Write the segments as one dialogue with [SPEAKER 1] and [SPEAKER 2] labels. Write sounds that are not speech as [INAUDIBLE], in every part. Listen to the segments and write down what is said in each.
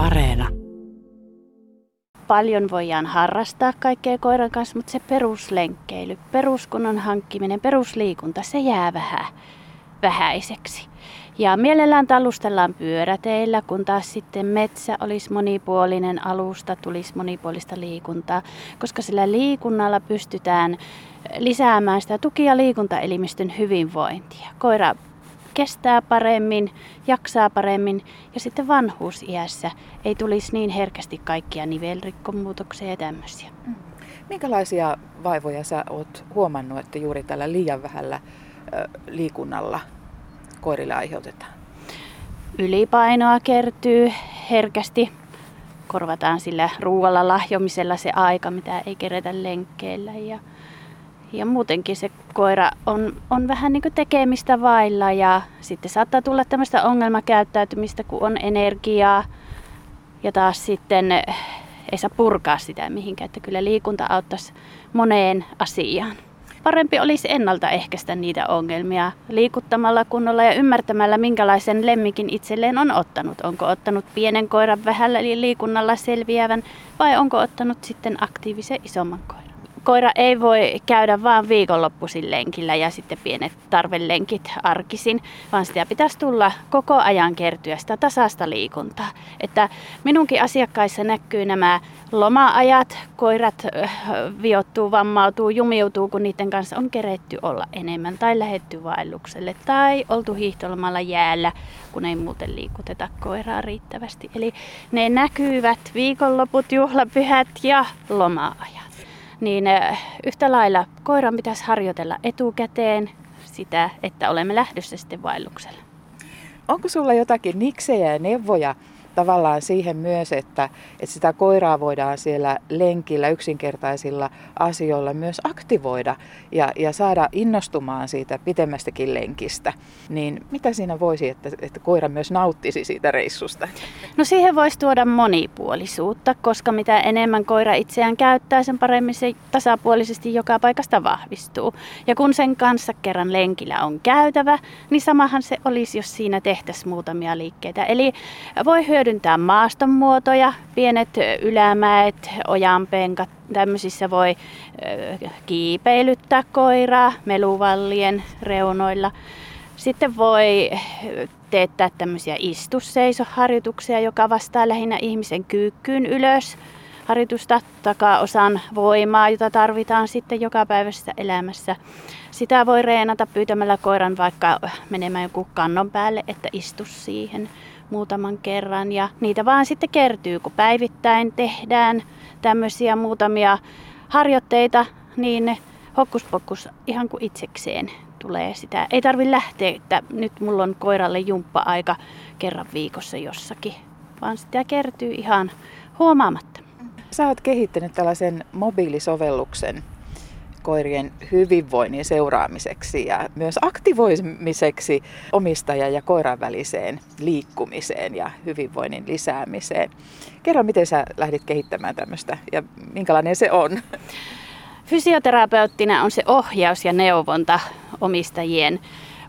[SPEAKER 1] Areena.
[SPEAKER 2] Paljon voidaan harrastaa kaikkea koiran kanssa, mutta se peruslenkkeily, peruskunnon hankkiminen, perusliikunta, se jää vähän vähäiseksi. Ja mielellään talustellaan pyöräteillä, kun taas sitten metsä olisi monipuolinen alusta, tulisi monipuolista liikuntaa, koska sillä liikunnalla pystytään lisäämään sitä tuki- ja liikuntaelimistön hyvinvointia. Koira kestää paremmin, jaksaa paremmin ja sitten vanhuusiässä ei tulisi niin herkästi kaikkia nivelrikkomuutoksia ja tämmöisiä. Mm.
[SPEAKER 3] Minkälaisia vaivoja sä oot huomannut, että juuri tällä liian vähällä liikunnalla koirille aiheutetaan?
[SPEAKER 2] Ylipainoa kertyy herkästi. Korvataan sillä ruoalla lahjomisella se aika, mitä ei kerätä lenkkeellä. Ja, ja muutenkin se koira on, on vähän niin tekemistä vailla ja sitten saattaa tulla tämmöistä ongelmakäyttäytymistä, kun on energiaa ja taas sitten ei saa purkaa sitä mihinkään, että kyllä liikunta auttaisi moneen asiaan. Parempi olisi ennaltaehkäistä niitä ongelmia liikuttamalla kunnolla ja ymmärtämällä, minkälaisen lemmikin itselleen on ottanut. Onko ottanut pienen koiran vähällä liikunnalla selviävän vai onko ottanut sitten aktiivisen isomman koiran koira ei voi käydä vain viikonloppuisin lenkillä ja sitten pienet tarvelenkit arkisin, vaan sitä pitäisi tulla koko ajan kertyä sitä tasasta liikuntaa. Että minunkin asiakkaissa näkyy nämä loma-ajat, koirat viottuu, vammautuu, jumiutuu, kun niiden kanssa on keretty olla enemmän tai lähetty vaellukselle tai oltu hiihtolomalla jäällä, kun ei muuten liikuteta koiraa riittävästi. Eli ne näkyvät viikonloput, juhlapyhät ja loma-ajat niin eh, yhtä lailla koiran pitäisi harjoitella etukäteen sitä, että olemme lähdössä sitten vaellukselle.
[SPEAKER 3] Onko sulla jotakin niksejä ja neuvoja tavallaan siihen myös, että, että sitä koiraa voidaan siellä lenkillä yksinkertaisilla asioilla myös aktivoida ja, ja saada innostumaan siitä pitemmästäkin lenkistä. Niin mitä siinä voisi, että, että koira myös nauttisi siitä reissusta?
[SPEAKER 2] No siihen voisi tuoda monipuolisuutta, koska mitä enemmän koira itseään käyttää, sen paremmin se tasapuolisesti joka paikasta vahvistuu. Ja kun sen kanssa kerran lenkillä on käytävä, niin samahan se olisi, jos siinä tehtäisiin muutamia liikkeitä. Eli voi hyödyntää hyödyntää maastonmuotoja, pienet ylämäet, ojanpenkat, tämmöisissä voi kiipeilyttää koiraa meluvallien reunoilla. Sitten voi teettää tämmöisiä istusseisoharjoituksia, joka vastaa lähinnä ihmisen kyykkyyn ylös harjoitusta takaosan voimaa, jota tarvitaan sitten jokapäiväisessä elämässä. Sitä voi reenata pyytämällä koiran vaikka menemään joku kannon päälle, että istu siihen muutaman kerran ja niitä vaan sitten kertyy, kun päivittäin tehdään tämmöisiä muutamia harjoitteita, niin hokkuspokkus ihan kuin itsekseen tulee sitä. Ei tarvi lähteä, että nyt mulla on koiralle jumppa-aika kerran viikossa jossakin, vaan sitä kertyy ihan huomaamatta.
[SPEAKER 3] Sä oot kehittänyt tällaisen mobiilisovelluksen, koirien hyvinvoinnin seuraamiseksi ja myös aktivoimiseksi omistajan ja koiran väliseen liikkumiseen ja hyvinvoinnin lisäämiseen. Kerro, miten sä lähdit kehittämään tämmöistä ja minkälainen se on?
[SPEAKER 2] Fysioterapeuttina on se ohjaus ja neuvonta omistajien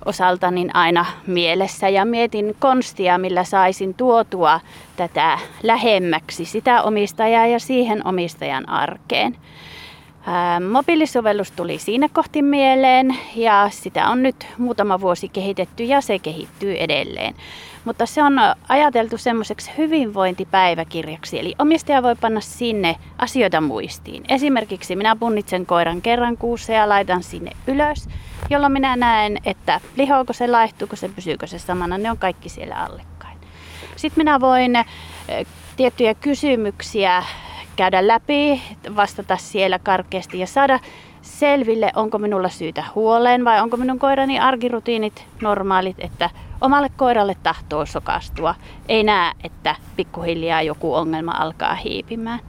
[SPEAKER 2] osalta niin aina mielessä ja mietin konstia, millä saisin tuotua tätä lähemmäksi sitä omistajaa ja siihen omistajan arkeen. Mobiilisovellus tuli siinä kohti mieleen ja sitä on nyt muutama vuosi kehitetty ja se kehittyy edelleen. Mutta se on ajateltu semmoiseksi hyvinvointipäiväkirjaksi, eli omistaja voi panna sinne asioita muistiin. Esimerkiksi minä punnitsen koiran kerran kuussa ja laitan sinne ylös, jolloin minä näen, että lihoako se, laihtuuko se, pysyykö se samana, ne on kaikki siellä allekkain. Sitten minä voin tiettyjä kysymyksiä käydä läpi, vastata siellä karkeasti ja saada selville, onko minulla syytä huoleen vai onko minun koirani arkirutiinit normaalit, että omalle koiralle tahtoo sokastua. Ei näe, että pikkuhiljaa joku ongelma alkaa hiipimään.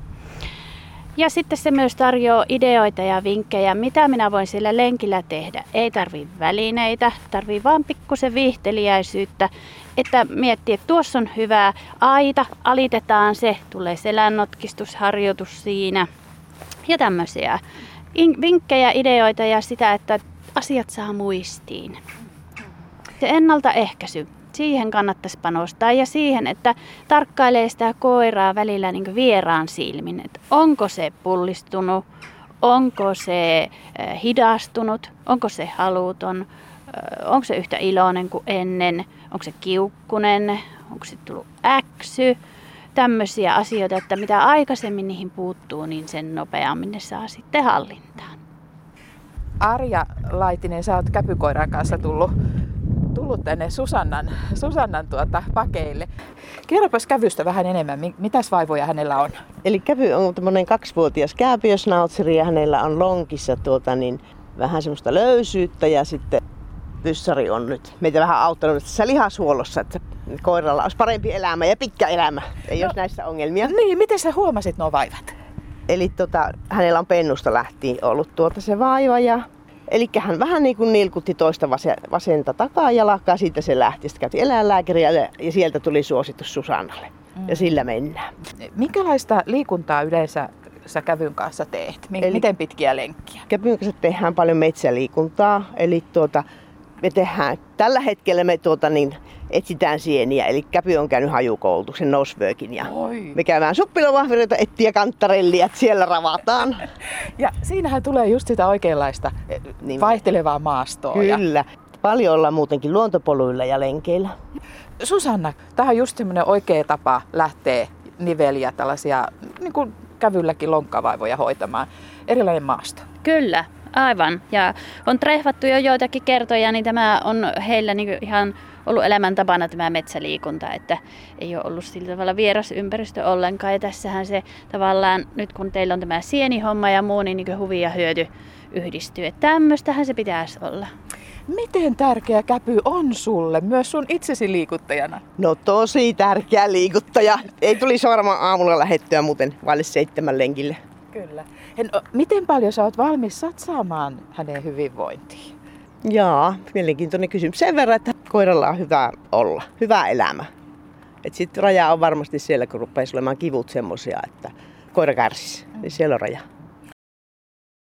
[SPEAKER 2] Ja sitten se myös tarjoaa ideoita ja vinkkejä, mitä minä voin sillä lenkillä tehdä. Ei tarvi välineitä, tarvii vain pikkusen viihteliäisyyttä, että miettii, että tuossa on hyvä aita, alitetaan se, tulee selännotkistusharjoitus siinä ja tämmöisiä vinkkejä, ideoita ja sitä, että asiat saa muistiin. Se ennaltaehkäisy Siihen kannattaisi panostaa ja siihen, että tarkkailee sitä koiraa välillä niin vieraan silmin. Että onko se pullistunut, onko se hidastunut, onko se haluton, onko se yhtä iloinen kuin ennen, onko se kiukkunen, onko se tullut äksy. Tämmöisiä asioita, että mitä aikaisemmin niihin puuttuu, niin sen nopeammin ne saa sitten hallintaan.
[SPEAKER 3] Arja Laitinen, sä oot käpykoiran kanssa tullut, tullut tänne Susannan, Susannan tuota, pakeille. Kerropas kävystä vähän enemmän, mitäs vaivoja hänellä on?
[SPEAKER 1] Eli kävy on tämmöinen kaksivuotias kääpiösnautseri ja hänellä on lonkissa tuota, niin vähän semmoista löysyyttä ja sitten pyssari on nyt meitä vähän auttanut tässä lihasuolossa, että koiralla olisi parempi elämä ja pitkä elämä. Ei no, olisi näissä ongelmia.
[SPEAKER 3] Niin, miten sä huomasit nuo vaivat?
[SPEAKER 1] Eli tota, hänellä on pennusta lähtien ollut tuota se vaiva ja Eli hän vähän niin kuin nilkutti toista vasenta takaa jalkaa, siitä se lähti. Sitten käytiin eläinlääkäriä ja sieltä tuli suositus Susannalle. Mm. Ja sillä mennään.
[SPEAKER 3] Minkälaista liikuntaa yleensä sä kävyn kanssa teet? Eli Miten pitkiä lenkkiä?
[SPEAKER 1] Kävyn kanssa tehdään paljon metsäliikuntaa. Eli tuota, me tehdään, tällä hetkellä me tuota, niin, etsitään sieniä, eli Käpy on käynyt hajukoulutuksen Nosvökin ja Oi. me käydään suppilovahvireita etsiä kanttarellia, että siellä ravataan. [LAUGHS]
[SPEAKER 3] Ja siinähän tulee just sitä oikeanlaista niin. vaihtelevaa maastoa.
[SPEAKER 1] Kyllä. Ja... Paljon ollaan muutenkin luontopoluilla ja lenkeillä.
[SPEAKER 3] Susanna, tämä on just semmoinen oikea tapa lähteä niveliä tällaisia niin kuin kävylläkin lonkkavaivoja hoitamaan. Erilainen maasto.
[SPEAKER 2] Kyllä, aivan. Ja on trehvattu jo joitakin kertoja, niin tämä on heillä niin ihan ollut elämäntapana tämä metsäliikunta, että ei ole ollut sillä tavalla vieras ympäristö ollenkaan. Ja tässähän se tavallaan, nyt kun teillä on tämä sienihomma ja muu, niin, niin huvi ja hyöty yhdistyy. Että tämmöistähän se pitäisi olla.
[SPEAKER 3] Miten tärkeä käpy on sulle, myös sun itsesi liikuttajana?
[SPEAKER 1] No tosi tärkeä liikuttaja. Ei tulisi varmaan aamulla lähettyä muuten vaille seitsemän lenkille.
[SPEAKER 3] Kyllä. En, miten paljon sä oot valmis satsaamaan hänen hyvinvointiin?
[SPEAKER 1] Jaa, mielenkiintoinen kysymys. Sen verran, että koiralla on hyvä olla, hyvä elämä. Sitten raja on varmasti siellä, kun rupeaisi olemaan kivut semmoisia, että koira kärsisi. Niin siellä on raja.